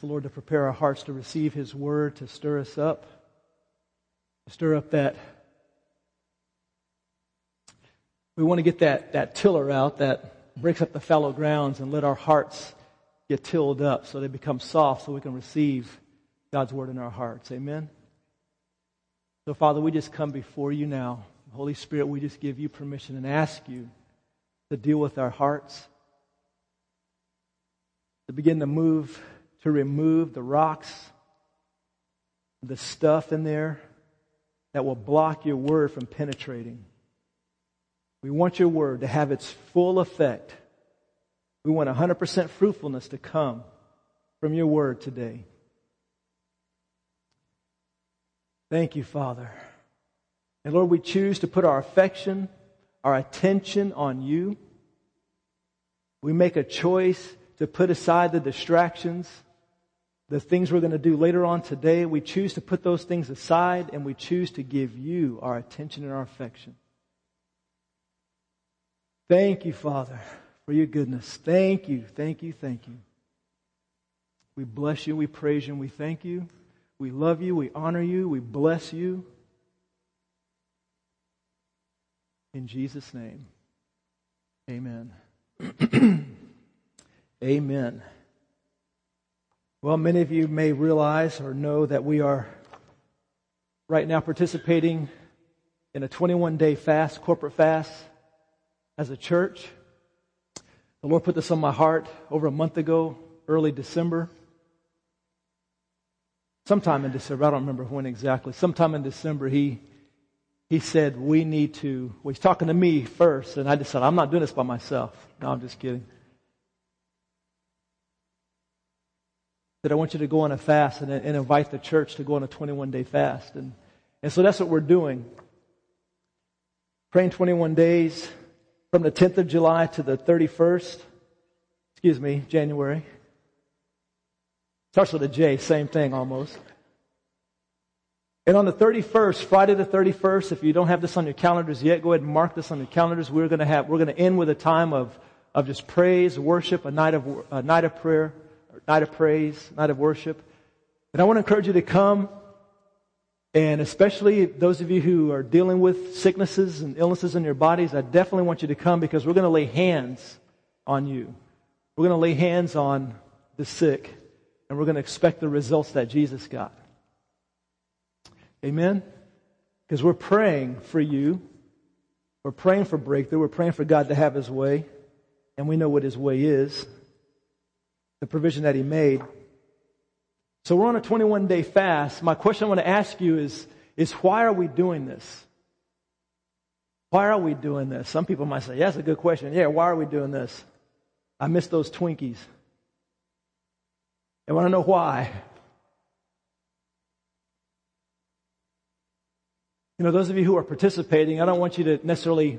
The Lord to prepare our hearts to receive His word, to stir us up, to stir up that. We want to get that, that tiller out that breaks up the fallow grounds and let our hearts get tilled up so they become soft so we can receive God's word in our hearts. Amen. So, Father, we just come before you now. Holy Spirit, we just give you permission and ask you to deal with our hearts, to begin to move to remove the rocks, the stuff in there that will block your word from penetrating. We want your word to have its full effect. We want 100% fruitfulness to come from your word today. Thank you, Father. And Lord, we choose to put our affection, our attention on you. We make a choice to put aside the distractions the things we're going to do later on today, we choose to put those things aside and we choose to give you our attention and our affection. Thank you, Father, for your goodness. Thank you, thank you, thank you. We bless you, we praise you, and we thank you. We love you, we honor you, we bless you. In Jesus' name, amen. amen. Well, many of you may realize or know that we are right now participating in a 21 day fast, corporate fast as a church. The Lord put this on my heart over a month ago, early December. Sometime in December, I don't remember when exactly. Sometime in December, he, he said, we need to, well, he's talking to me first, and I just said, I'm not doing this by myself. No, I'm just kidding. That I want you to go on a fast and, and invite the church to go on a 21 day fast. And, and so that's what we're doing. Praying 21 days from the 10th of July to the 31st. Excuse me, January. Starts with a J, same thing almost. And on the 31st, Friday the 31st, if you don't have this on your calendars yet, go ahead and mark this on your calendars. We're going to have, we're going to end with a time of, of just praise, worship, a night of, a night of prayer night of praise, night of worship. And I want to encourage you to come, and especially those of you who are dealing with sicknesses and illnesses in your bodies, I definitely want you to come because we're going to lay hands on you. We're going to lay hands on the sick, and we're going to expect the results that Jesus got. Amen? Because we're praying for you. We're praying for breakthrough. We're praying for God to have His way, and we know what His way is the provision that he made. So we're on a 21 day fast. My question I want to ask you is, is why are we doing this? Why are we doing this? Some people might say, yeah, that's a good question. Yeah, why are we doing this? I miss those Twinkies. I want to know why. You know, those of you who are participating, I don't want you to necessarily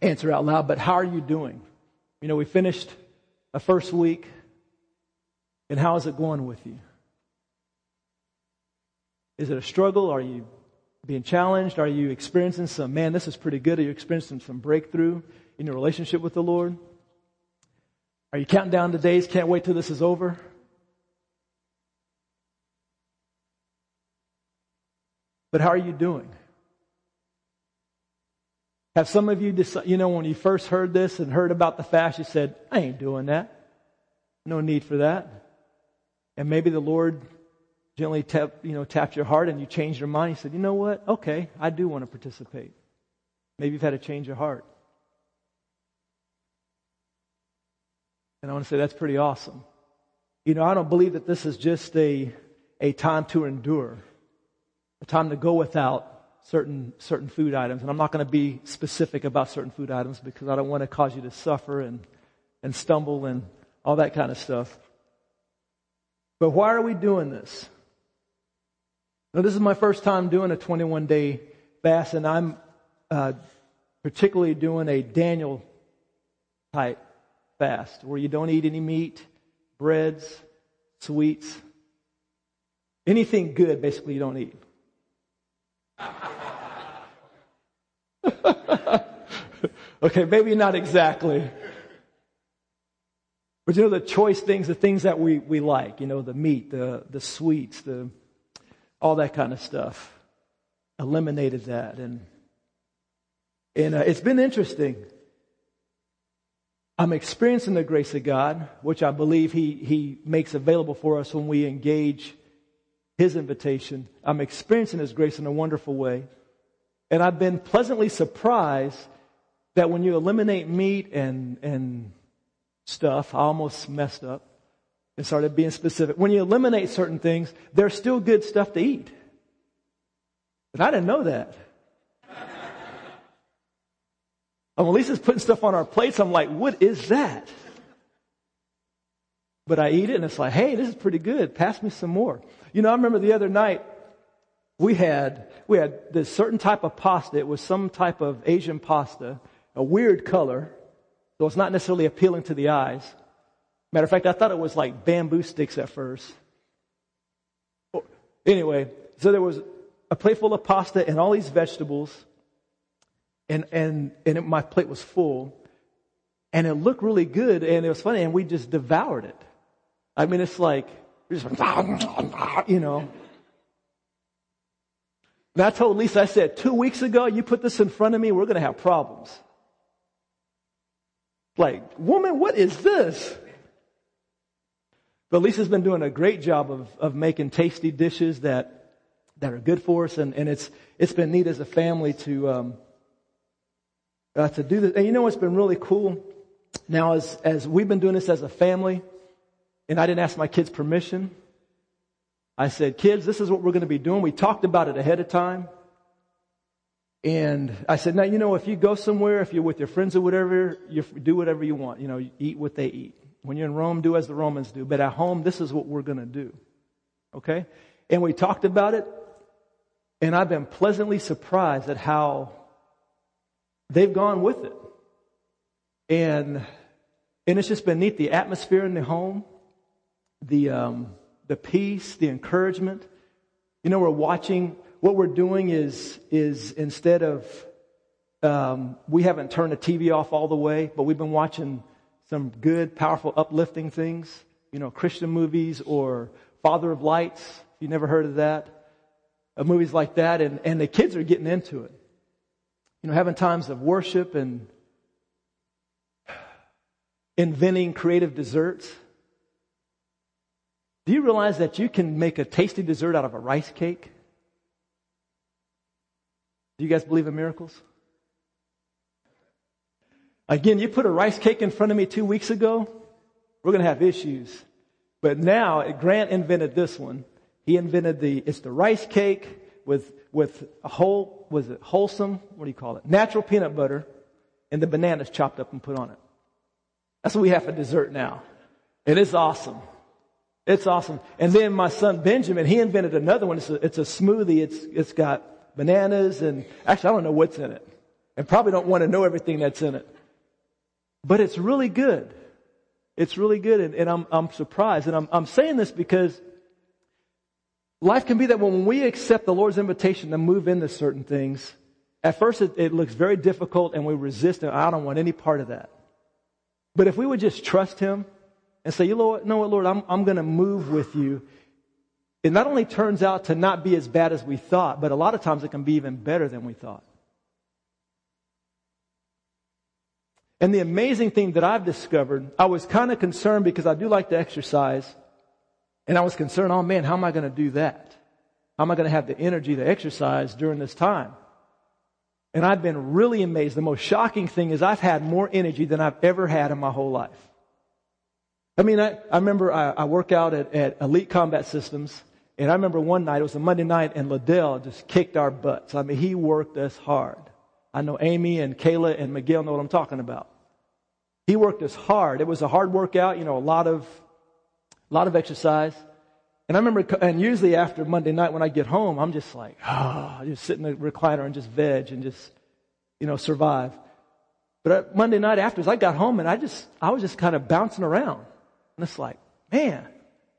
answer out loud, but how are you doing? You know, we finished a first week and how is it going with you? Is it a struggle? Are you being challenged? Are you experiencing some, man, this is pretty good? Are you experiencing some breakthrough in your relationship with the Lord? Are you counting down the days? Can't wait till this is over? But how are you doing? Have some of you, decided, you know, when you first heard this and heard about the fast, you said, I ain't doing that. No need for that. And maybe the Lord gently tap, you know, tapped your heart and you changed your mind. You said, you know what? Okay, I do want to participate. Maybe you've had a change of heart. And I want to say that's pretty awesome. You know, I don't believe that this is just a, a time to endure, a time to go without certain, certain food items. And I'm not going to be specific about certain food items because I don't want to cause you to suffer and, and stumble and all that kind of stuff. But why are we doing this? Now, this is my first time doing a 21 day fast, and I'm uh, particularly doing a Daniel type fast where you don't eat any meat, breads, sweets, anything good, basically, you don't eat. okay, maybe not exactly. But you know, the choice things, the things that we, we like, you know, the meat, the, the sweets, the, all that kind of stuff. Eliminated that. And, and uh, it's been interesting. I'm experiencing the grace of God, which I believe he, he makes available for us when we engage His invitation. I'm experiencing His grace in a wonderful way. And I've been pleasantly surprised that when you eliminate meat and, and stuff, I almost messed up and started being specific. When you eliminate certain things, there's still good stuff to eat. But I didn't know that. And when oh, Lisa's putting stuff on our plates, I'm like, what is that? But I eat it and it's like, hey, this is pretty good. Pass me some more. You know, I remember the other night, we had, we had this certain type of pasta. It was some type of Asian pasta, a weird color. So it's not necessarily appealing to the eyes. Matter of fact, I thought it was like bamboo sticks at first. Oh, anyway, so there was a plate full of pasta and all these vegetables. And, and, and my plate was full. And it looked really good and it was funny and we just devoured it. I mean, it's like, you know. And I told Lisa, I said, two weeks ago, you put this in front of me, we're going to have problems. Like, woman, what is this? But Lisa's been doing a great job of, of making tasty dishes that, that are good for us. And, and it's, it's been neat as a family to, um, uh, to do this. And you know what's been really cool? Now, as, as we've been doing this as a family, and I didn't ask my kids permission, I said, kids, this is what we're going to be doing. We talked about it ahead of time. And I said, now, you know, if you go somewhere, if you're with your friends or whatever, you do whatever you want. You know, eat what they eat. When you're in Rome, do as the Romans do. But at home, this is what we're going to do. Okay? And we talked about it. And I've been pleasantly surprised at how they've gone with it. And, and it's just been neat. The atmosphere in the home, the, um, the peace, the encouragement. You know, we're watching what we're doing is, is instead of, um, we haven't turned the TV off all the way, but we've been watching some good, powerful, uplifting things, you know, Christian movies or Father of Lights. If you never heard of that, uh, movies like that, and, and the kids are getting into it. You know, having times of worship and inventing creative desserts. Do you realize that you can make a tasty dessert out of a rice cake? Do you guys believe in miracles? Again, you put a rice cake in front of me two weeks ago, we're going to have issues. But now, Grant invented this one. He invented the, it's the rice cake with, with a whole, was it wholesome? What do you call it? Natural peanut butter and the bananas chopped up and put on it. That's what we have for dessert now. And It is awesome. It's awesome. And then my son Benjamin, he invented another one. It's a, it's a smoothie. It's, it's got bananas, and actually, I don't know what's in it. And probably don't want to know everything that's in it. But it's really good. It's really good, and, and I'm, I'm surprised. And I'm, I'm saying this because life can be that when we accept the Lord's invitation to move into certain things, at first it, it looks very difficult and we resist, and I don't want any part of that. But if we would just trust Him and say, you know what, Lord, I'm, I'm going to move with you it not only turns out to not be as bad as we thought, but a lot of times it can be even better than we thought. And the amazing thing that I've discovered, I was kind of concerned because I do like to exercise. And I was concerned, oh man, how am I going to do that? How am I going to have the energy to exercise during this time? And I've been really amazed. The most shocking thing is I've had more energy than I've ever had in my whole life. I mean, I, I remember I, I work out at, at Elite Combat Systems and I remember one night, it was a Monday night, and Liddell just kicked our butts. I mean, he worked us hard. I know Amy and Kayla and Miguel know what I'm talking about. He worked us hard. It was a hard workout, you know, a lot of, a lot of exercise. And I remember, and usually after Monday night when I get home, I'm just like, ah, oh, just sit in the recliner and just veg and just, you know, survive. But Monday night after, I got home and I just, I was just kind of bouncing around. And it's like, man,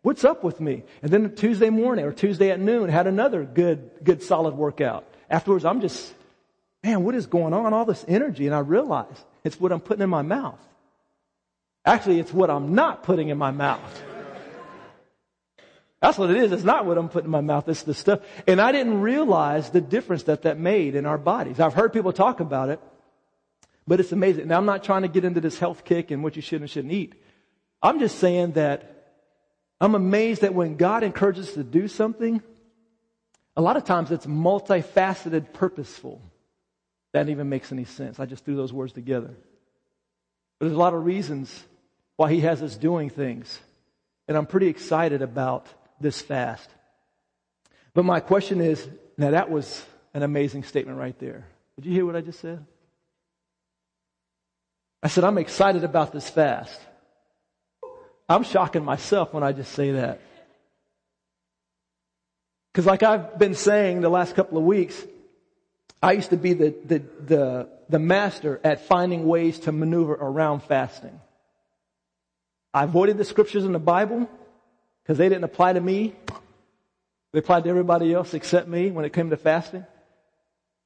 What's up with me? And then Tuesday morning or Tuesday at noon had another good, good solid workout. Afterwards, I'm just, man, what is going on? All this energy. And I realize it's what I'm putting in my mouth. Actually, it's what I'm not putting in my mouth. That's what it is. It's not what I'm putting in my mouth. It's the stuff. And I didn't realize the difference that that made in our bodies. I've heard people talk about it, but it's amazing. Now, I'm not trying to get into this health kick and what you should and shouldn't eat. I'm just saying that I'm amazed that when God encourages us to do something, a lot of times it's multifaceted, purposeful. That even makes any sense. I just threw those words together. But there's a lot of reasons why He has us doing things. And I'm pretty excited about this fast. But my question is now that was an amazing statement right there. Did you hear what I just said? I said, I'm excited about this fast. I'm shocking myself when I just say that. Because, like I've been saying the last couple of weeks, I used to be the, the, the, the master at finding ways to maneuver around fasting. I avoided the scriptures in the Bible because they didn't apply to me. They applied to everybody else except me when it came to fasting.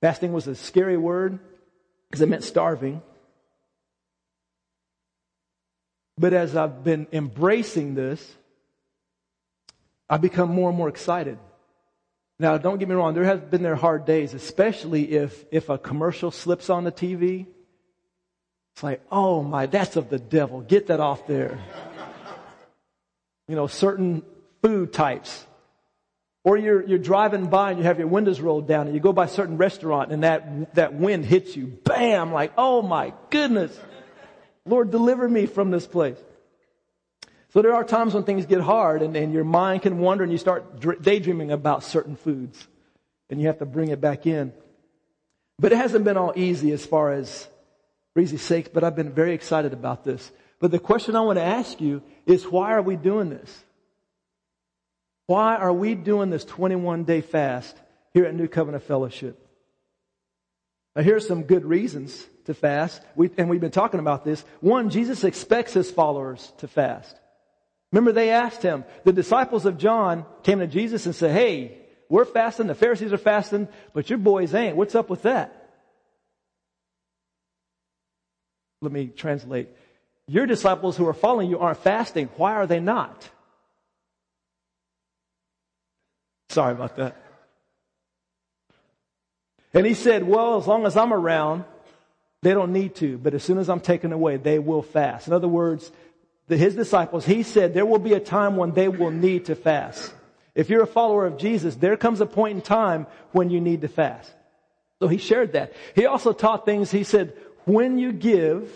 Fasting was a scary word because it meant starving. But as I've been embracing this, I've become more and more excited. Now, don't get me wrong, there have been there hard days, especially if, if a commercial slips on the TV. It's like, oh my, that's of the devil. Get that off there. You know, certain food types. Or you're, you're driving by and you have your windows rolled down and you go by a certain restaurant and that, that wind hits you. Bam! Like, oh my goodness. Lord, deliver me from this place. So there are times when things get hard and, and your mind can wander and you start daydreaming about certain foods and you have to bring it back in. But it hasn't been all easy as far as for easy sakes, but I've been very excited about this. But the question I want to ask you is why are we doing this? Why are we doing this 21 day fast here at New Covenant Fellowship? Now, here are some good reasons to fast, we, and we've been talking about this. One, Jesus expects his followers to fast. Remember, they asked him, the disciples of John came to Jesus and said, Hey, we're fasting, the Pharisees are fasting, but your boys ain't. What's up with that? Let me translate. Your disciples who are following you aren't fasting. Why are they not? Sorry about that. And he said, Well, as long as I'm around, they don't need to, but as soon as I'm taken away, they will fast. In other words, the, his disciples, he said there will be a time when they will need to fast. If you're a follower of Jesus, there comes a point in time when you need to fast. So he shared that. He also taught things, he said, when you give,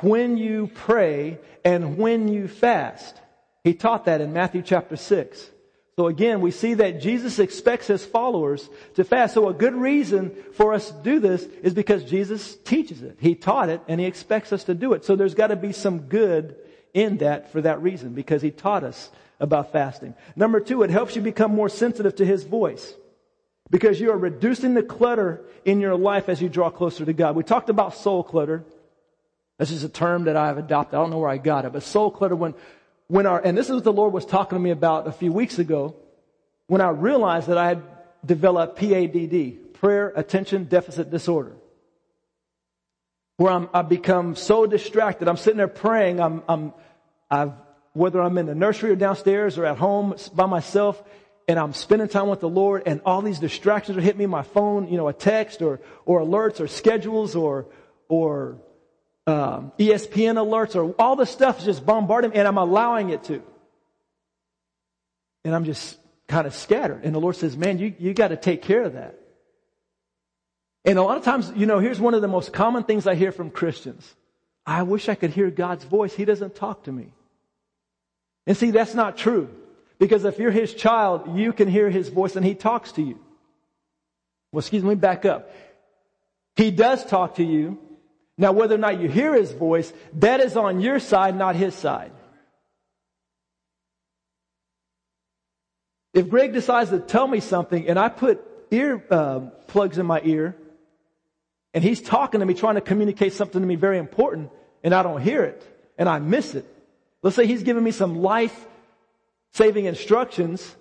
when you pray, and when you fast. He taught that in Matthew chapter 6. So again, we see that Jesus expects his followers to fast. So a good reason for us to do this is because Jesus teaches it. He taught it and he expects us to do it. So there's got to be some good in that for that reason because he taught us about fasting. Number two, it helps you become more sensitive to his voice because you are reducing the clutter in your life as you draw closer to God. We talked about soul clutter. This is a term that I've adopted. I don't know where I got it, but soul clutter when when our, and this is what the Lord was talking to me about a few weeks ago, when I realized that I had developed PADD, prayer attention deficit disorder. Where I'm, I've become so distracted. I'm sitting there praying. I'm, I'm, I've, whether I'm in the nursery or downstairs or at home by myself, and I'm spending time with the Lord, and all these distractions are hitting me, my phone, you know, a text or, or alerts or schedules or, or um, ESPN alerts or all the stuff is just bombarding and I'm allowing it to. And I'm just kind of scattered. And the Lord says, man, you, you got to take care of that. And a lot of times, you know, here's one of the most common things I hear from Christians. I wish I could hear God's voice. He doesn't talk to me. And see, that's not true. Because if you're his child, you can hear his voice and he talks to you. Well, excuse me, back up. He does talk to you, now, whether or not you hear his voice, that is on your side, not his side. If Greg decides to tell me something and I put ear uh, plugs in my ear and he's talking to me, trying to communicate something to me very important, and I don't hear it and I miss it. Let's say he's giving me some life saving instructions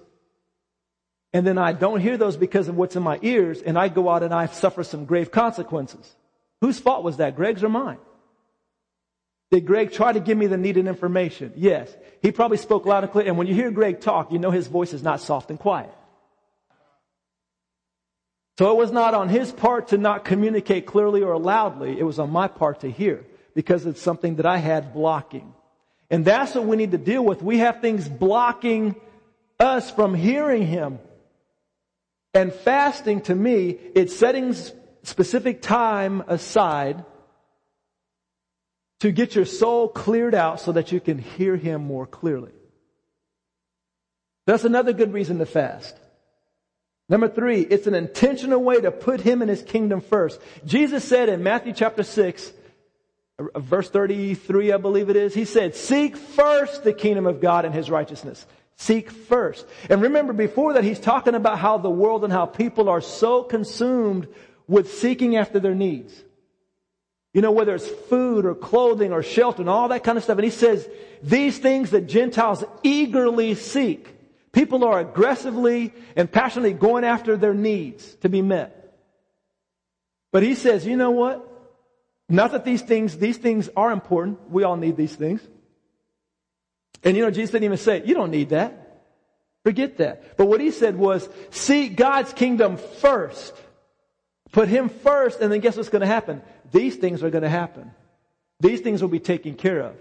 and then I don't hear those because of what's in my ears and I go out and I suffer some grave consequences. Whose fault was that, Greg's or mine? Did Greg try to give me the needed information? Yes. He probably spoke loud and clear. And when you hear Greg talk, you know his voice is not soft and quiet. So it was not on his part to not communicate clearly or loudly. It was on my part to hear because it's something that I had blocking. And that's what we need to deal with. We have things blocking us from hearing him. And fasting to me, it's setting specific time aside to get your soul cleared out so that you can hear him more clearly. That's another good reason to fast. Number three, it's an intentional way to put him and his kingdom first. Jesus said in Matthew chapter 6, verse 33, I believe it is, he said, seek first the kingdom of God and his righteousness. Seek first. And remember before that, he's talking about how the world and how people are so consumed with seeking after their needs. You know, whether it's food or clothing or shelter and all that kind of stuff. And he says, these things that Gentiles eagerly seek. People are aggressively and passionately going after their needs to be met. But he says, you know what? Not that these things, these things are important. We all need these things. And you know, Jesus didn't even say, you don't need that. Forget that. But what he said was, seek God's kingdom first. Put him first, and then guess what's going to happen? These things are going to happen. These things will be taken care of.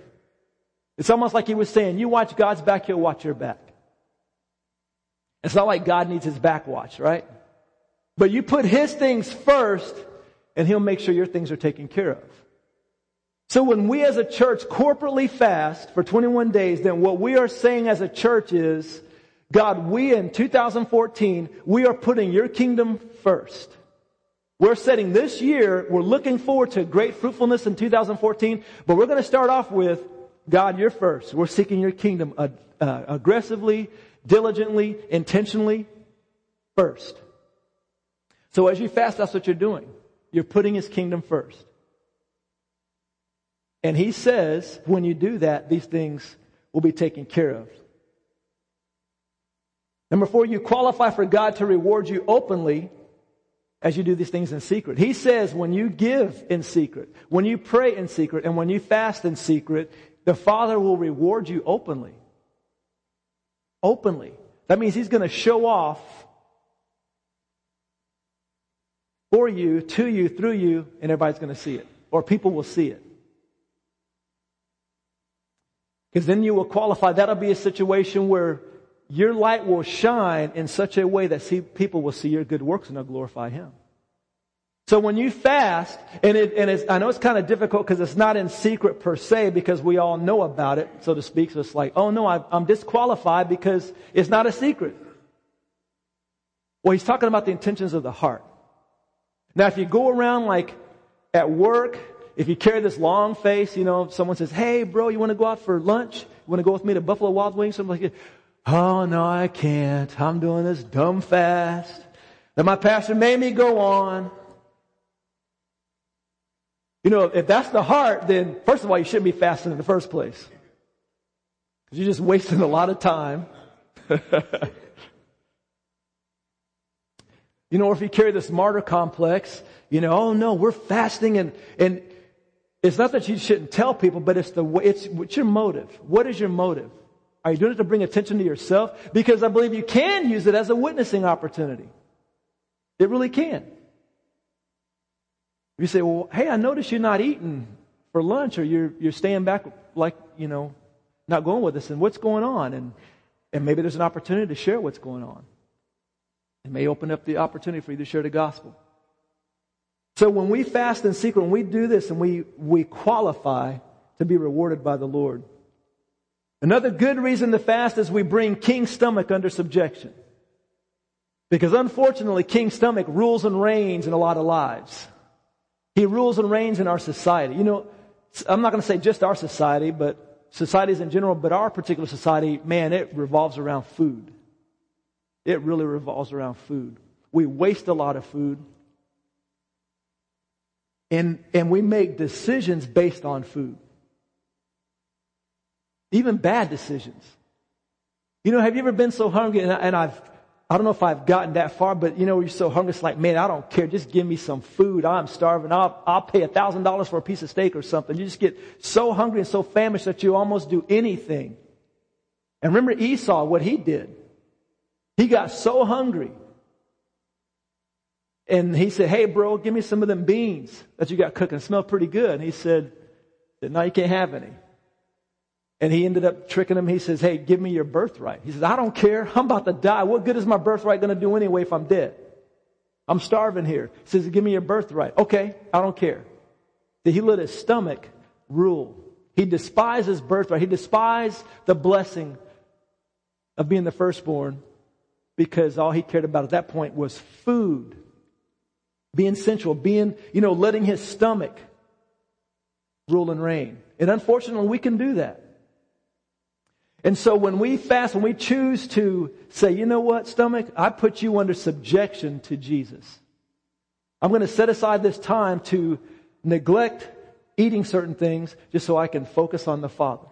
It's almost like he was saying, you watch God's back, he'll watch your back. It's not like God needs his back watch, right? But you put his things first, and he'll make sure your things are taken care of. So when we as a church corporately fast for 21 days, then what we are saying as a church is, God, we in 2014, we are putting your kingdom first. We're setting this year, we're looking forward to great fruitfulness in 2014, but we're going to start off with, God, you're first. We're seeking your kingdom uh, uh, aggressively, diligently, intentionally, first. So as you fast, that's what you're doing. You're putting his kingdom first. And he says, when you do that, these things will be taken care of. Number four, you qualify for God to reward you openly as you do these things in secret. He says when you give in secret, when you pray in secret, and when you fast in secret, the Father will reward you openly. Openly. That means He's going to show off for you, to you, through you, and everybody's going to see it. Or people will see it. Because then you will qualify. That'll be a situation where your light will shine in such a way that see, people will see your good works and they'll glorify Him. So when you fast, and, it, and I know it's kind of difficult because it's not in secret per se because we all know about it, so to speak. So it's like, oh no, I, I'm disqualified because it's not a secret. Well, he's talking about the intentions of the heart. Now, if you go around like at work if you carry this long face, you know, someone says, Hey, bro, you want to go out for lunch? You want to go with me to Buffalo Wild Wings? Something like that. Oh, no, I can't. I'm doing this dumb fast that my pastor made me go on. You know, if that's the heart, then first of all, you shouldn't be fasting in the first place. Because you're just wasting a lot of time. you know, or if you carry this martyr complex, you know, oh no, we're fasting and, and it's not that you shouldn't tell people, but it's the it's, what's your motive? What is your motive? Are you doing it to bring attention to yourself? Because I believe you can use it as a witnessing opportunity. It really can. You say, well, hey, I notice you're not eating for lunch or you're, you're staying back like, you know, not going with us and what's going on? And, and maybe there's an opportunity to share what's going on. It may open up the opportunity for you to share the gospel. So when we fast in secret, when we do this and we, we qualify to be rewarded by the Lord. Another good reason to fast is we bring King Stomach under subjection. Because unfortunately, King Stomach rules and reigns in a lot of lives. He rules and reigns in our society. You know, I'm not going to say just our society, but societies in general, but our particular society, man, it revolves around food. It really revolves around food. We waste a lot of food. And, and we make decisions based on food. Even bad decisions. You know, have you ever been so hungry and, I, and I've, I don't know if I've gotten that far, but you know, you're so hungry, it's like, man, I don't care. Just give me some food. I'm starving. I'll, I'll pay a thousand dollars for a piece of steak or something. You just get so hungry and so famished that you almost do anything. And remember Esau, what he did. He got so hungry. And he said, Hey, bro, give me some of them beans that you got cooking. Smell pretty good. And he said, No, you can't have any. And he ended up tricking him. He says, Hey, give me your birthright. He says, I don't care. I'm about to die. What good is my birthright going to do anyway if I'm dead? I'm starving here. He says, Give me your birthright. Okay, I don't care. Did he let his stomach rule? He despised his birthright. He despised the blessing of being the firstborn because all he cared about at that point was food, being sensual, being, you know, letting his stomach rule and reign. And unfortunately, we can do that. And so when we fast, when we choose to say, you know what, stomach, I put you under subjection to Jesus. I'm going to set aside this time to neglect eating certain things just so I can focus on the Father.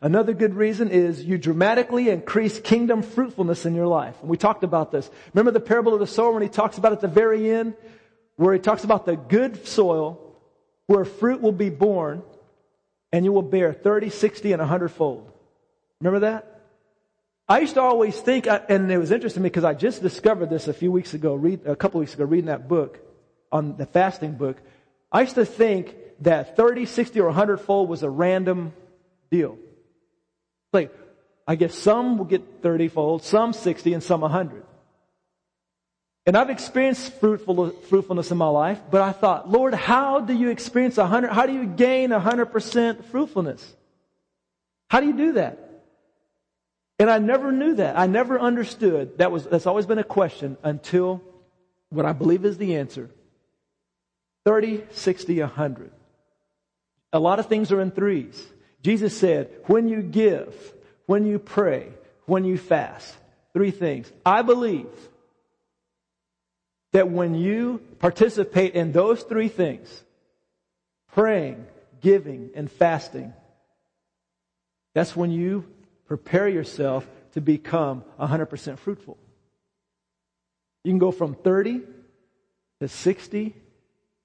Another good reason is you dramatically increase kingdom fruitfulness in your life. And we talked about this. Remember the parable of the sower when he talks about at the very end, where he talks about the good soil where fruit will be born and you will bear 30, 60, and 100 fold. Remember that? I used to always think, and it was interesting to me because I just discovered this a few weeks ago, read, a couple weeks ago, reading that book on the fasting book. I used to think that 30, 60, or 100 fold was a random deal. Like, I guess some will get 30 fold, some 60, and some 100. And I've experienced fruitful, fruitfulness in my life, but I thought, Lord, how do you experience a hundred, how do you gain a hundred percent fruitfulness? How do you do that? And I never knew that. I never understood. That was, that's always been a question until what I believe is the answer. 30, 60, 100. A lot of things are in threes. Jesus said, when you give, when you pray, when you fast, three things. I believe that when you participate in those three things, praying, giving, and fasting, that's when you prepare yourself to become 100% fruitful. You can go from 30 to 60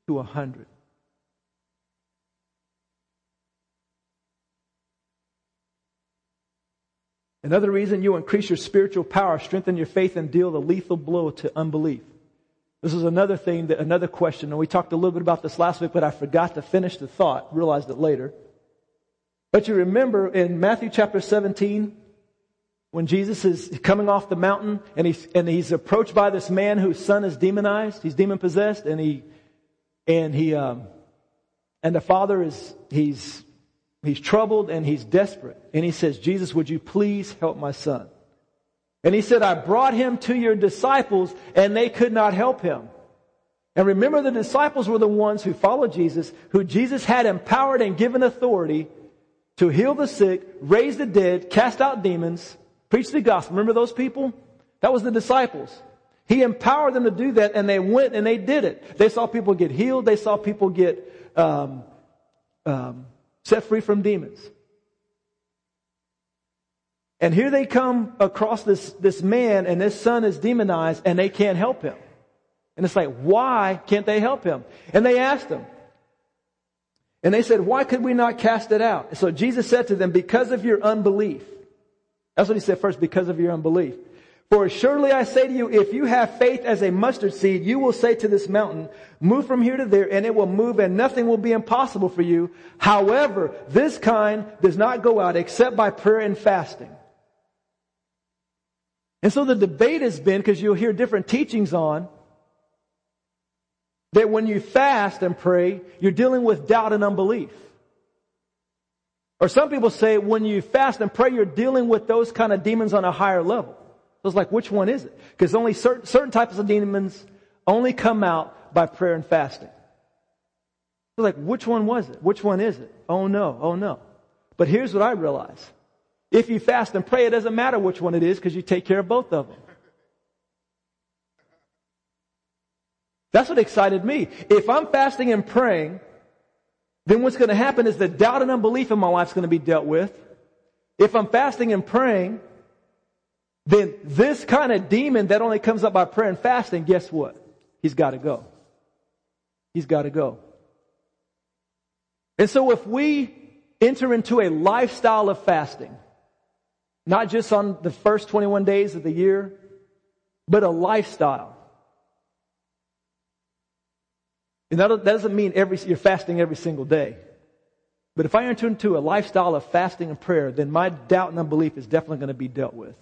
to 100. Another reason you increase your spiritual power, strengthen your faith, and deal the lethal blow to unbelief. This is another thing, that, another question, and we talked a little bit about this last week, but I forgot to finish the thought, realized it later. But you remember in Matthew chapter 17, when Jesus is coming off the mountain and he's, and he's approached by this man whose son is demonized, he's demon possessed, and he, and he, um, and the father is, he's, he's troubled and he's desperate. And he says, Jesus, would you please help my son? And he said, I brought him to your disciples and they could not help him. And remember the disciples were the ones who followed Jesus, who Jesus had empowered and given authority to heal the sick, raise the dead, cast out demons, preach the gospel. Remember those people? That was the disciples. He empowered them to do that and they went and they did it. They saw people get healed. They saw people get um, um, set free from demons. And here they come across this, this man and this son is demonized and they can't help him. And it's like, why can't they help him? And they asked him. And they said, why could we not cast it out? So Jesus said to them, because of your unbelief. That's what he said first, because of your unbelief. For surely I say to you, if you have faith as a mustard seed, you will say to this mountain, move from here to there, and it will move, and nothing will be impossible for you. However, this kind does not go out except by prayer and fasting. And so the debate has been, because you'll hear different teachings on, that when you fast and pray, you're dealing with doubt and unbelief. Or some people say when you fast and pray, you're dealing with those kind of demons on a higher level. So it's like, which one is it? Because only certain, certain types of demons only come out by prayer and fasting. So like, which one was it? Which one is it? Oh no, oh no. But here's what I realize. If you fast and pray, it doesn't matter which one it is because you take care of both of them. That's what excited me. If I'm fasting and praying, then what's going to happen is the doubt and unbelief in my life is going to be dealt with. If I'm fasting and praying, then this kind of demon that only comes up by prayer and fasting, guess what? He's got to go. He's got to go. And so if we enter into a lifestyle of fasting, not just on the first 21 days of the year, but a lifestyle. And that doesn't mean every, you're fasting every single day. But if I enter into a lifestyle of fasting and prayer, then my doubt and unbelief is definitely going to be dealt with.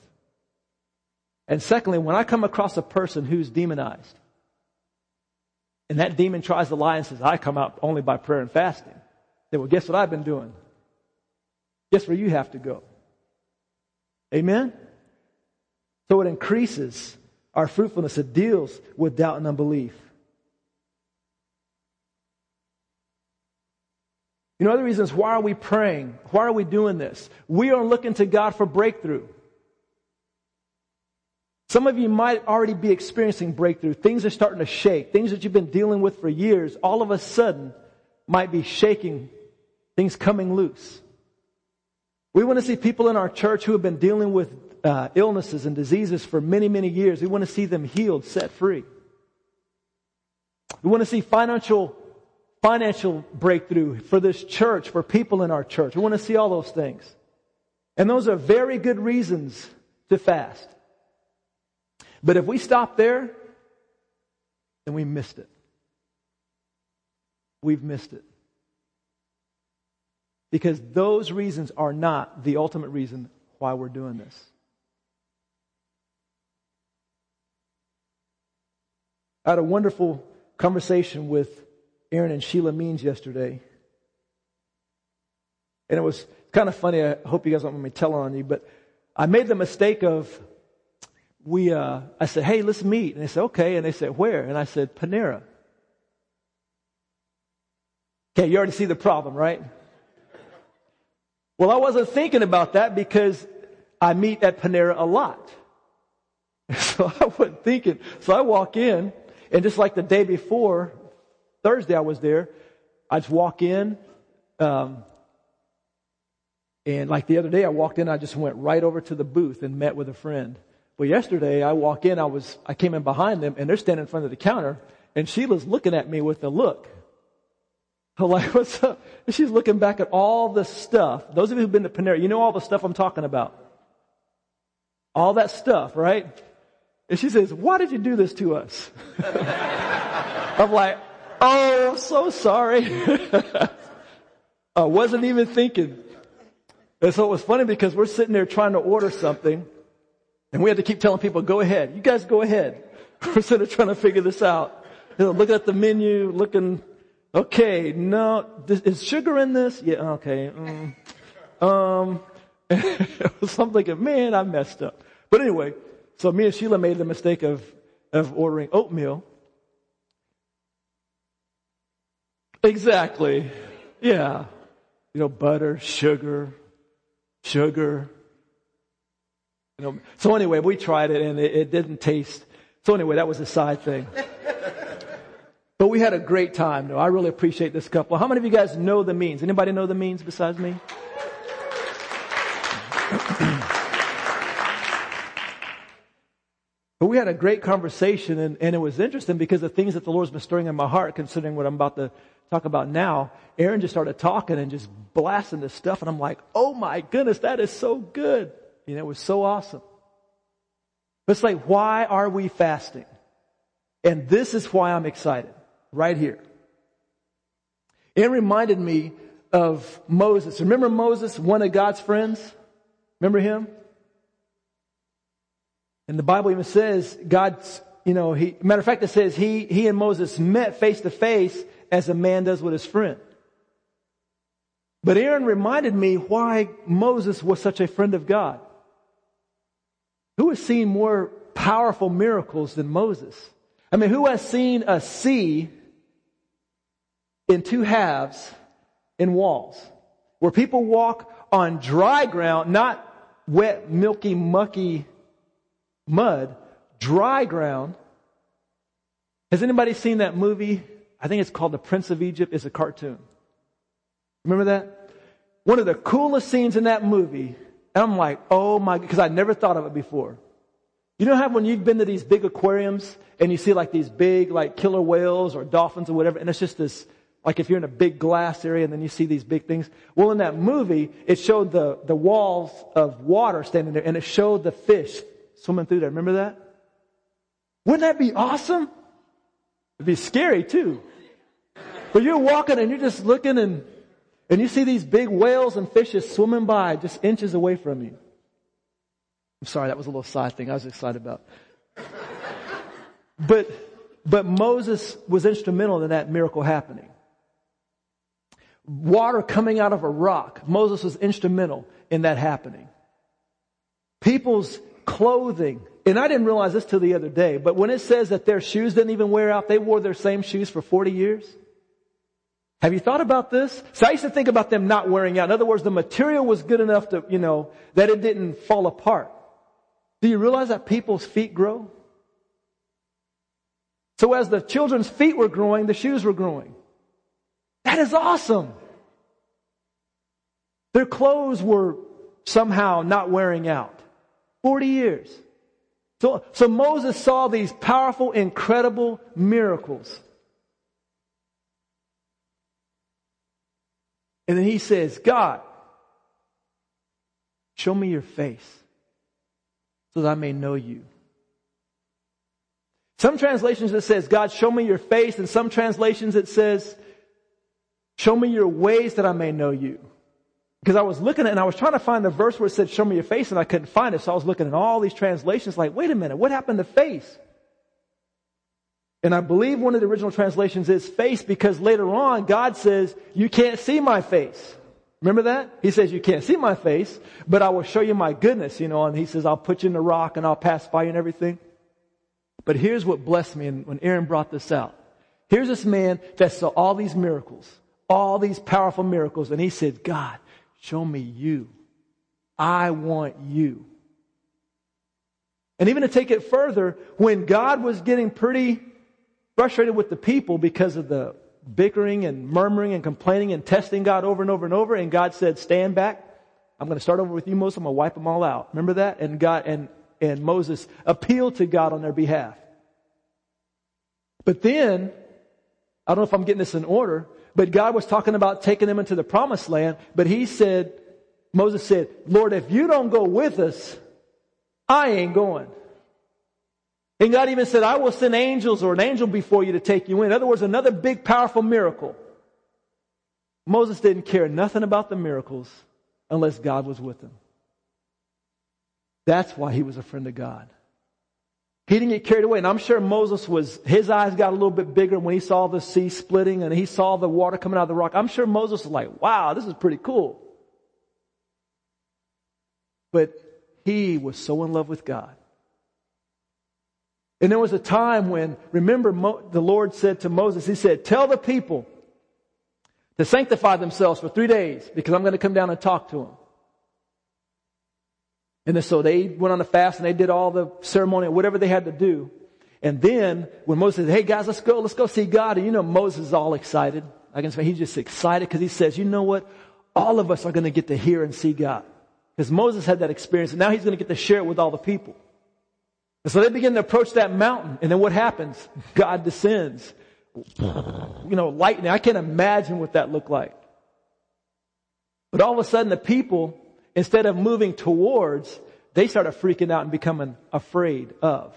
And secondly, when I come across a person who's demonized, and that demon tries to lie and says, I come out only by prayer and fasting, then well, guess what I've been doing? Guess where you have to go? Amen? So it increases our fruitfulness. It deals with doubt and unbelief. You know, other reasons, why are we praying? Why are we doing this? We are looking to God for breakthrough. Some of you might already be experiencing breakthrough. Things are starting to shake. Things that you've been dealing with for years, all of a sudden, might be shaking. Things coming loose. We want to see people in our church who have been dealing with uh, illnesses and diseases for many, many years. We want to see them healed, set free. We want to see financial, financial breakthrough for this church, for people in our church. We want to see all those things. And those are very good reasons to fast. But if we stop there, then we missed it. We've missed it. Because those reasons are not the ultimate reason why we're doing this. I had a wonderful conversation with Aaron and Sheila Means yesterday. And it was kind of funny. I hope you guys don't want me telling on you, but I made the mistake of we, uh, I said, hey, let's meet. And they said, okay. And they said, where? And I said, Panera. Okay, you already see the problem, right? Well, I wasn't thinking about that because I meet at Panera a lot. So I wasn't thinking. So I walk in, and just like the day before, Thursday I was there, I just walk in, um, and like the other day I walked in, I just went right over to the booth and met with a friend. But yesterday I walk in, I was, I came in behind them, and they're standing in front of the counter, and Sheila's looking at me with a look. Like, what's up? She's looking back at all the stuff. Those of you who've been to Panera, you know all the stuff I'm talking about. All that stuff, right? And she says, why did you do this to us? I'm like, oh, so sorry. I wasn't even thinking. And so it was funny because we're sitting there trying to order something and we had to keep telling people, go ahead. You guys go ahead. We're sitting there trying to figure this out. You know, looking at the menu, looking Okay, no, is sugar in this? Yeah, okay. Mm. Um, so I'm thinking, man, I messed up. But anyway, so me and Sheila made the mistake of, of ordering oatmeal. Exactly. Yeah. You know, butter, sugar, sugar. You know, so anyway, we tried it and it, it didn't taste. So anyway, that was a side thing. But we had a great time, though. I really appreciate this couple. How many of you guys know the Means? Anybody know the Means besides me? but we had a great conversation, and, and it was interesting because the things that the Lord's been stirring in my heart, considering what I'm about to talk about now, Aaron just started talking and just blasting this stuff, and I'm like, oh my goodness, that is so good. You know, it was so awesome. But it's like, why are we fasting? And this is why I'm excited right here. It reminded me of Moses. Remember Moses, one of God's friends? Remember him? And the Bible even says God's, you know, he, matter of fact, it says he, he and Moses met face to face as a man does with his friend. But Aaron reminded me why Moses was such a friend of God. Who has seen more powerful miracles than Moses? I mean, who has seen a sea in two halves in walls where people walk on dry ground, not wet, milky, mucky mud, dry ground. Has anybody seen that movie? I think it's called The Prince of Egypt. It's a cartoon. Remember that? One of the coolest scenes in that movie. And I'm like, oh my, because I never thought of it before. You know how when you've been to these big aquariums and you see like these big like killer whales or dolphins or whatever, and it's just this, like if you're in a big glass area and then you see these big things. Well, in that movie, it showed the, the walls of water standing there and it showed the fish swimming through there. Remember that? Wouldn't that be awesome? It'd be scary too. But you're walking and you're just looking and, and you see these big whales and fishes swimming by just inches away from you. I'm sorry, that was a little side thing I was excited about. but, but Moses was instrumental in that miracle happening. Water coming out of a rock. Moses was instrumental in that happening. People's clothing. And I didn't realize this till the other day, but when it says that their shoes didn't even wear out, they wore their same shoes for 40 years. Have you thought about this? So I used to think about them not wearing out. In other words, the material was good enough to, you know, that it didn't fall apart. Do you realize that people's feet grow? So as the children's feet were growing, the shoes were growing. That is awesome. Their clothes were somehow not wearing out. 40 years. So, so Moses saw these powerful, incredible miracles. And then he says, God, show me your face so that I may know you. Some translations it says, God, show me your face. And some translations it says, show me your ways that I may know you. Because I was looking at and I was trying to find the verse where it said, show me your face, and I couldn't find it. So I was looking at all these translations like, wait a minute, what happened to face? And I believe one of the original translations is face because later on God says, you can't see my face. Remember that? He says, you can't see my face, but I will show you my goodness, you know, and he says, I'll put you in the rock and I'll pass by you and everything. But here's what blessed me when Aaron brought this out. Here's this man that saw all these miracles, all these powerful miracles, and he said, God, show me you. I want you. And even to take it further, when God was getting pretty frustrated with the people because of the bickering and murmuring and complaining and testing God over and over and over. And God said, stand back. I'm going to start over with you, Moses. I'm going to wipe them all out. Remember that? And God, and, and Moses appealed to God on their behalf. But then, I don't know if I'm getting this in order, but God was talking about taking them into the promised land. But he said, Moses said, Lord, if you don't go with us, I ain't going. And God even said, I will send angels or an angel before you to take you in. In other words, another big, powerful miracle. Moses didn't care nothing about the miracles unless God was with him. That's why he was a friend of God. He didn't get carried away. And I'm sure Moses was, his eyes got a little bit bigger when he saw the sea splitting and he saw the water coming out of the rock. I'm sure Moses was like, wow, this is pretty cool. But he was so in love with God and there was a time when, remember, Mo, the Lord said to Moses, He said, Tell the people to sanctify themselves for three days because I'm going to come down and talk to them. And so they went on a fast and they did all the ceremony, whatever they had to do. And then when Moses said, Hey guys, let's go, let's go see God. And you know, Moses is all excited. I can say he's just excited because he says, You know what? All of us are going to get to hear and see God. Because Moses had that experience and now he's going to get to share it with all the people. And so they begin to approach that mountain. And then what happens? God descends. You know, lightning. I can't imagine what that looked like. But all of a sudden the people, instead of moving towards, they started freaking out and becoming afraid of.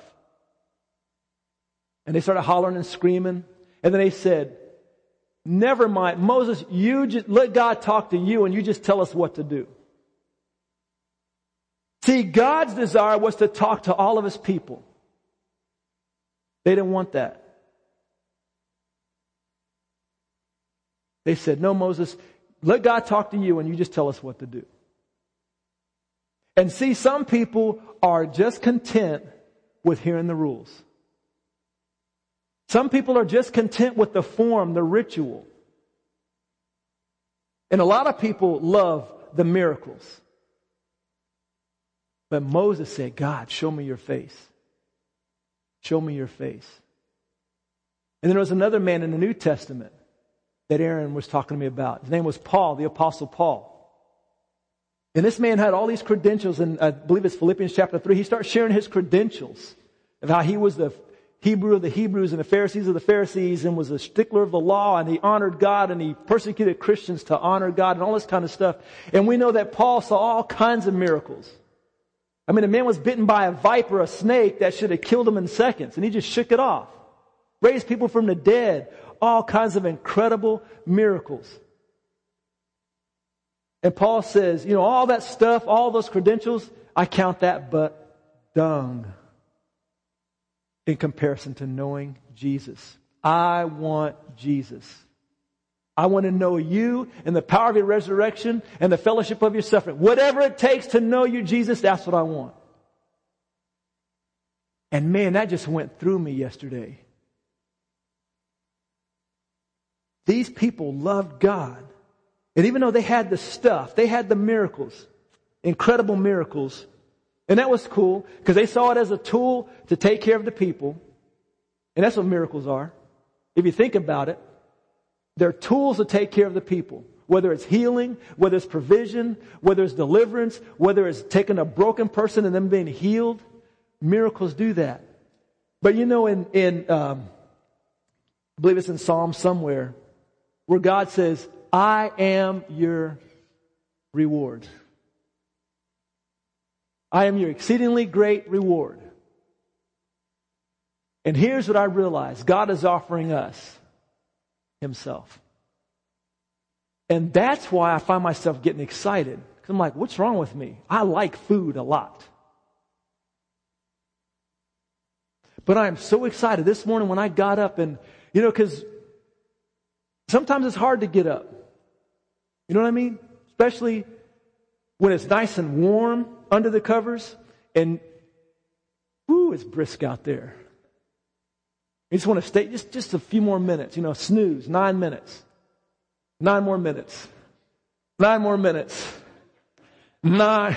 And they started hollering and screaming. And then they said, never mind. Moses, you just let God talk to you and you just tell us what to do. See, God's desire was to talk to all of his people. They didn't want that. They said, No, Moses, let God talk to you and you just tell us what to do. And see, some people are just content with hearing the rules. Some people are just content with the form, the ritual. And a lot of people love the miracles. But Moses said, God, show me your face. Show me your face. And then there was another man in the New Testament that Aaron was talking to me about. His name was Paul, the Apostle Paul. And this man had all these credentials, and I believe it's Philippians chapter 3. He starts sharing his credentials of how he was the Hebrew of the Hebrews and the Pharisees of the Pharisees and was a stickler of the law and he honored God and he persecuted Christians to honor God and all this kind of stuff. And we know that Paul saw all kinds of miracles. I mean, a man was bitten by a viper, a snake that should have killed him in seconds and he just shook it off. Raised people from the dead. All kinds of incredible miracles. And Paul says, you know, all that stuff, all those credentials, I count that but dung in comparison to knowing Jesus. I want Jesus. I want to know you and the power of your resurrection and the fellowship of your suffering. Whatever it takes to know you, Jesus, that's what I want. And man, that just went through me yesterday. These people loved God. And even though they had the stuff, they had the miracles, incredible miracles, and that was cool because they saw it as a tool to take care of the people. And that's what miracles are. If you think about it, they're tools to take care of the people. Whether it's healing, whether it's provision, whether it's deliverance, whether it's taking a broken person and them being healed, miracles do that. But you know, in, in um, I believe it's in Psalm somewhere, where God says, I am your reward. I am your exceedingly great reward. And here's what I realize God is offering us Himself. And that's why I find myself getting excited. Because I'm like, what's wrong with me? I like food a lot. But I am so excited this morning when I got up and, you know, because sometimes it's hard to get up. You know what I mean? Especially when it's nice and warm under the covers and whoo, it's brisk out there. You just want to stay just, just a few more minutes, you know, snooze, nine minutes. Nine more minutes. Nine more minutes. Nine.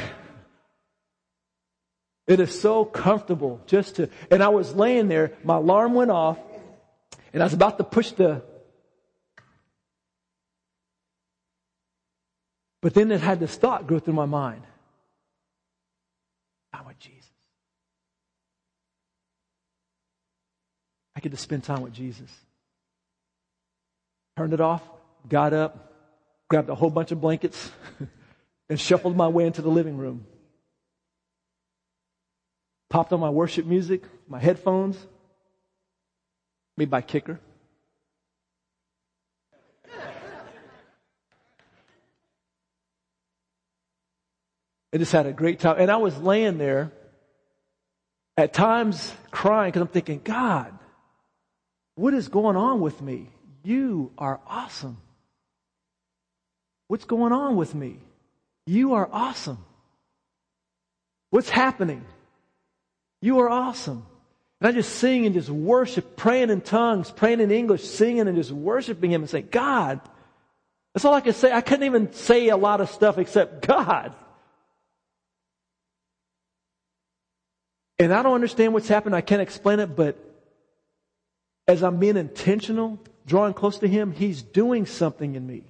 It is so comfortable just to, and I was laying there, my alarm went off, and I was about to push the, but then it had this thought go through my mind. I want Jesus. I get to spend time with Jesus. Turned it off, got up, grabbed a whole bunch of blankets, and shuffled my way into the living room. Popped on my worship music, my headphones, made by Kicker. I just had a great time. And I was laying there at times crying because I'm thinking, God, what is going on with me? You are awesome. What's going on with me? You are awesome. What's happening? You are awesome. And I just sing and just worship, praying in tongues, praying in English, singing and just worshiping Him and saying, God, that's all I could say. I couldn't even say a lot of stuff except God. And I don't understand what's happened. I can't explain it, but as I'm being intentional, drawing close to Him, He's doing something in me.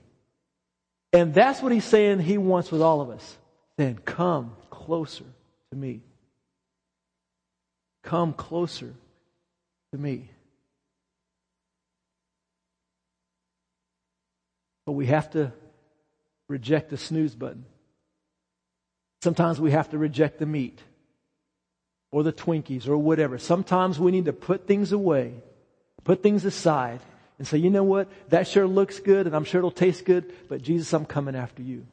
And that's what He's saying He wants with all of us. Then come closer to me. Come closer to me. But we have to reject the snooze button. Sometimes we have to reject the meat or the Twinkies or whatever. Sometimes we need to put things away, put things aside, and say, you know what? That sure looks good and I'm sure it'll taste good, but Jesus, I'm coming after you.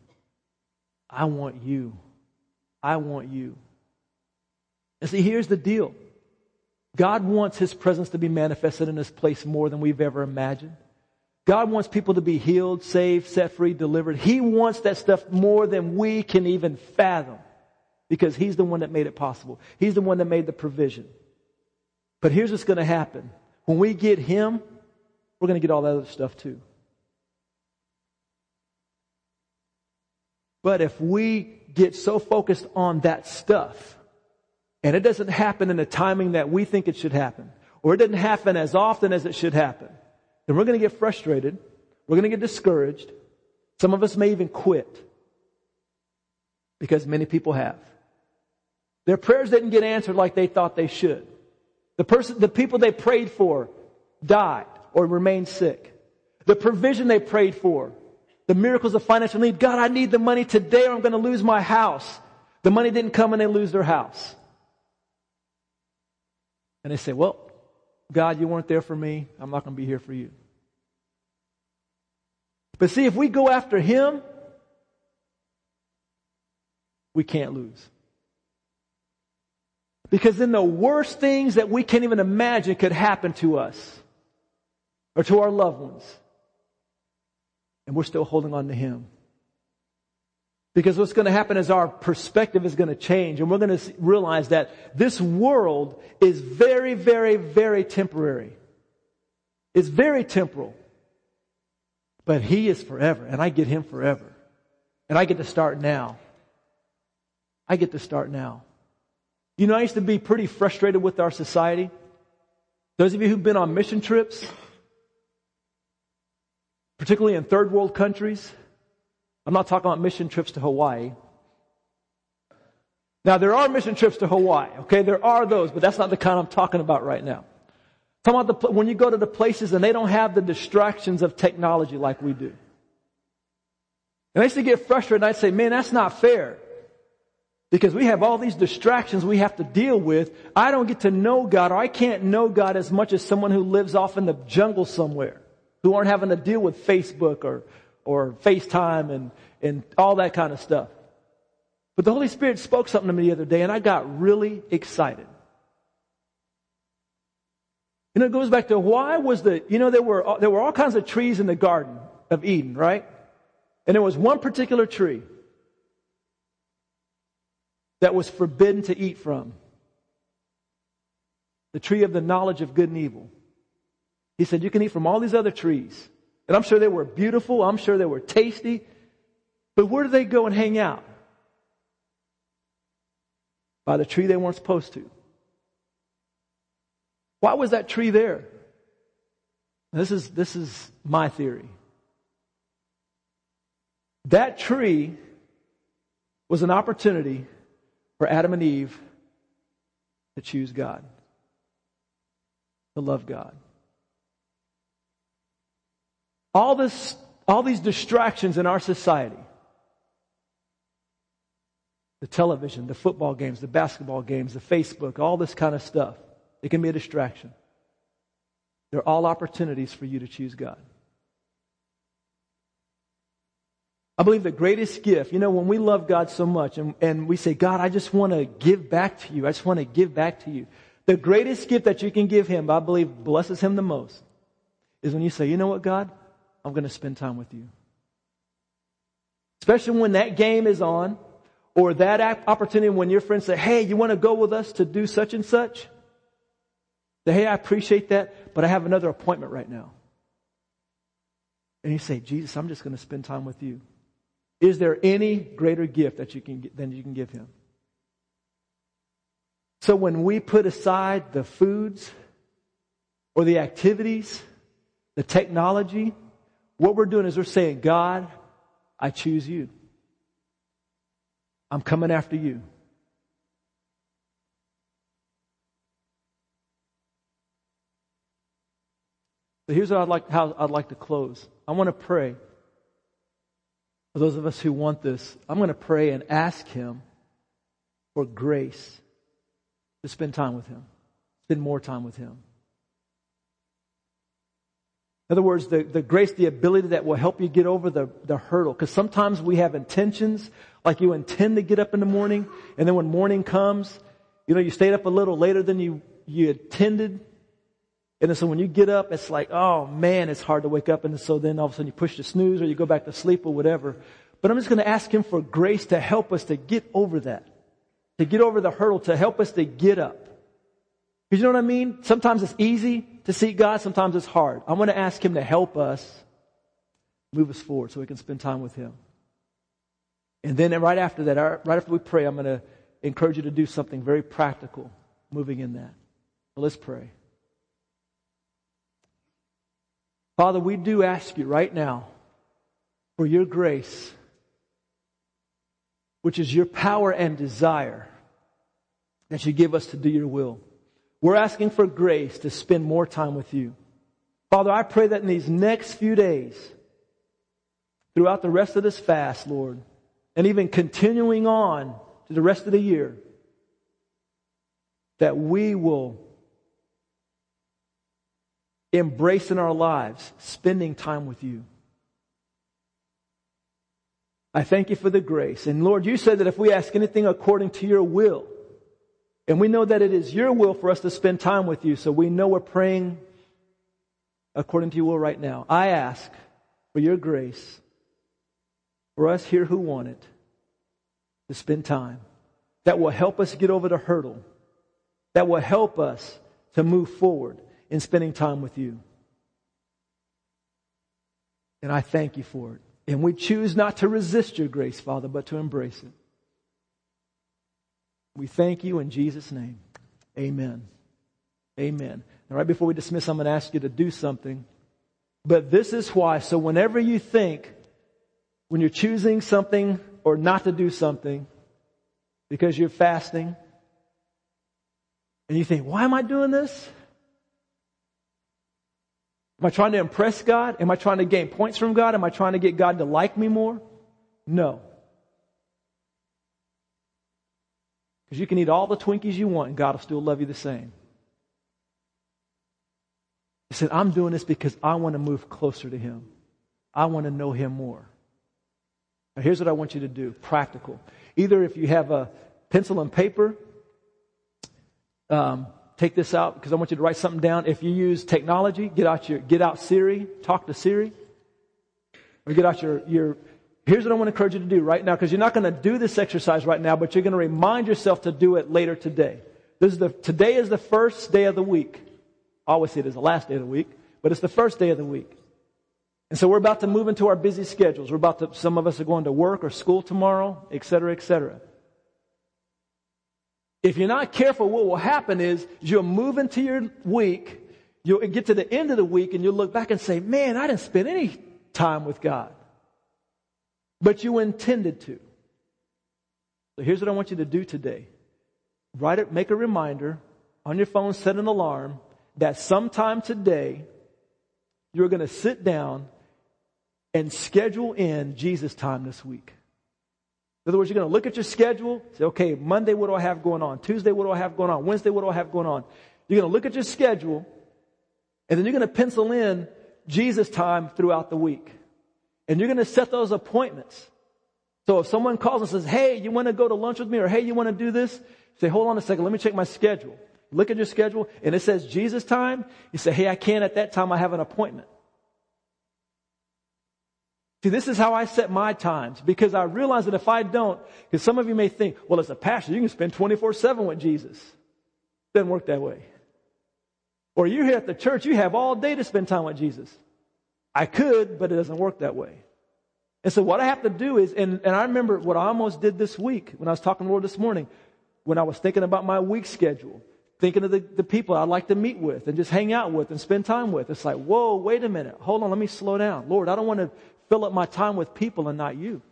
I want you. I want you. And see, here's the deal. God wants His presence to be manifested in this place more than we've ever imagined. God wants people to be healed, saved, set free, delivered. He wants that stuff more than we can even fathom because He's the one that made it possible. He's the one that made the provision. But here's what's going to happen. When we get Him, we're going to get all that other stuff too. But if we get so focused on that stuff, and it doesn't happen in the timing that we think it should happen, or it doesn't happen as often as it should happen, then we're going to get frustrated. We're going to get discouraged. Some of us may even quit. Because many people have. Their prayers didn't get answered like they thought they should. The person, the people they prayed for died or remained sick. The provision they prayed for, the miracles of financial need. God, I need the money today or I'm going to lose my house. The money didn't come and they lose their house. And they say, well, God, you weren't there for me. I'm not going to be here for you. But see, if we go after Him, we can't lose. Because then the worst things that we can't even imagine could happen to us or to our loved ones. And we're still holding on to Him. Because what's going to happen is our perspective is going to change and we're going to realize that this world is very, very, very temporary. It's very temporal. But He is forever and I get Him forever. And I get to start now. I get to start now. You know, I used to be pretty frustrated with our society. Those of you who've been on mission trips, particularly in third world countries, I'm not talking about mission trips to Hawaii. Now, there are mission trips to Hawaii, okay? There are those, but that's not the kind I'm talking about right now. Talking about the, when you go to the places and they don't have the distractions of technology like we do. And I used to get frustrated and I'd say, man, that's not fair. Because we have all these distractions we have to deal with. I don't get to know God or I can't know God as much as someone who lives off in the jungle somewhere, who aren't having to deal with Facebook or, or FaceTime and, and all that kind of stuff. But the Holy Spirit spoke something to me the other day and I got really excited. You know, it goes back to why was the, you know, there were, there were all kinds of trees in the Garden of Eden, right? And there was one particular tree that was forbidden to eat from. The tree of the knowledge of good and evil. He said, You can eat from all these other trees. And I'm sure they were beautiful. I'm sure they were tasty. But where do they go and hang out? By the tree they weren't supposed to. Why was that tree there? This is, this is my theory. That tree was an opportunity for Adam and Eve to choose God, to love God. All this, all these distractions in our society, the television, the football games, the basketball games, the Facebook, all this kind of stuff, it can be a distraction. They're all opportunities for you to choose God. I believe the greatest gift, you know, when we love God so much and, and we say, God, I just want to give back to you. I just want to give back to you. The greatest gift that you can give Him, I believe blesses Him the most, is when you say, you know what, God? I'm going to spend time with you. Especially when that game is on or that opportunity when your friends say, hey, you want to go with us to do such and such? Say, hey, I appreciate that, but I have another appointment right now. And you say, Jesus, I'm just going to spend time with you. Is there any greater gift that you can than you can give him? So when we put aside the foods or the activities, the technology, what we're doing is we're saying, God, I choose you. I'm coming after you. So here's what I'd like, how I'd like to close. I want to pray for those of us who want this, I'm going to pray and ask Him for grace to spend time with Him, spend more time with Him. In other words, the, the grace, the ability that will help you get over the, the hurdle. Because sometimes we have intentions, like you intend to get up in the morning, and then when morning comes, you know, you stayed up a little later than you, you intended, and so when you get up, it's like, oh man, it's hard to wake up. And so then all of a sudden you push the snooze or you go back to sleep or whatever. But I'm just going to ask him for grace to help us to get over that, to get over the hurdle, to help us to get up. Because you know what I mean? Sometimes it's easy to seek God. Sometimes it's hard. I'm going to ask him to help us move us forward so we can spend time with him. And then right after that, right after we pray, I'm going to encourage you to do something very practical moving in that. Let's pray. Father, we do ask you right now for your grace which is your power and desire that you give us to do your will. We're asking for grace to spend more time with you. Father, I pray that in these next few days, throughout the rest of this fast, Lord, and even continuing on to the rest of the year, that we will embrace in our lives spending time with you. I thank you for the grace. And Lord, you said that if we ask anything according to your will, and we know that it is your will for us to spend time with you, so we know we're praying according to your will right now. I ask for your grace for us here who want it to spend time that will help us get over the hurdle, that will help us to move forward in spending time with you. And I thank you for it. And we choose not to resist your grace, Father, but to embrace it. We thank you in Jesus' name. Amen. Amen. Now, right before we dismiss, I'm going to ask you to do something. But this is why. So, whenever you think, when you're choosing something or not to do something because you're fasting, and you think, why am I doing this? Am I trying to impress God? Am I trying to gain points from God? Am I trying to get God to like me more? No. Because you can eat all the Twinkies you want and God will still love you the same. He said, I'm doing this because I want to move closer to Him. I want to know Him more. Now, here's what I want you to do practical. Either if you have a pencil and paper, um, take this out because I want you to write something down. If you use technology, get out your, get out Siri, talk to Siri, or get out your, your, here's what I want to encourage you to do right now because you're not going to do this exercise right now, but you're going to remind yourself to do it later today. This is the, today is the first day of the week. I always see it as the last day of the week, but it's the first day of the week. And so we're about to move into our busy schedules. We're about to, some of us are going to work or school tomorrow, et cetera, et cetera. If you're not careful, what will happen is you'll move into your week, you'll get to the end of the week, and you'll look back and say, Man, I didn't spend any time with God. But you intended to. So here's what I want you to do today. Write it, make a reminder on your phone, set an alarm that sometime today you're going to sit down and schedule in Jesus time this week. In other words, you're going to look at your schedule, say, okay, Monday, what do I have going on? Tuesday, what do I have going on? Wednesday, what do I have going on? You're going to look at your schedule, and then you're going to pencil in Jesus time throughout the week. And you're going to set those appointments. So if someone calls and says, hey, you want to go to lunch with me, or hey, you want to do this? Say, hold on a second, let me check my schedule. Look at your schedule, and it says Jesus time. You say, hey, I can't at that time, I have an appointment. See, this is how I set my times because I realize that if I don't, because some of you may think, well, as a pastor, you can spend 24 7 with Jesus. Doesn't work that way. Or you're here at the church, you have all day to spend time with Jesus. I could, but it doesn't work that way. And so what I have to do is, and, and I remember what I almost did this week when I was talking to the Lord this morning, when I was thinking about my week schedule, thinking of the, the people I'd like to meet with and just hang out with and spend time with. It's like, whoa, wait a minute. Hold on, let me slow down. Lord, I don't want to fill up my time with people and not you.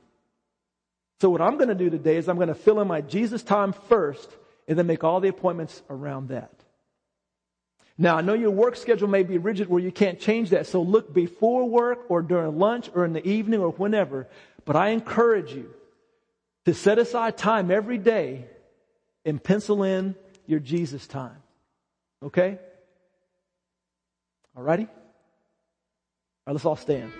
So what I'm going to do today is I'm going to fill in my Jesus time first and then make all the appointments around that. Now, I know your work schedule may be rigid where you can't change that. So look before work or during lunch or in the evening or whenever. But I encourage you to set aside time every day and pencil in your Jesus time. Okay? All righty? All right, let's all stand.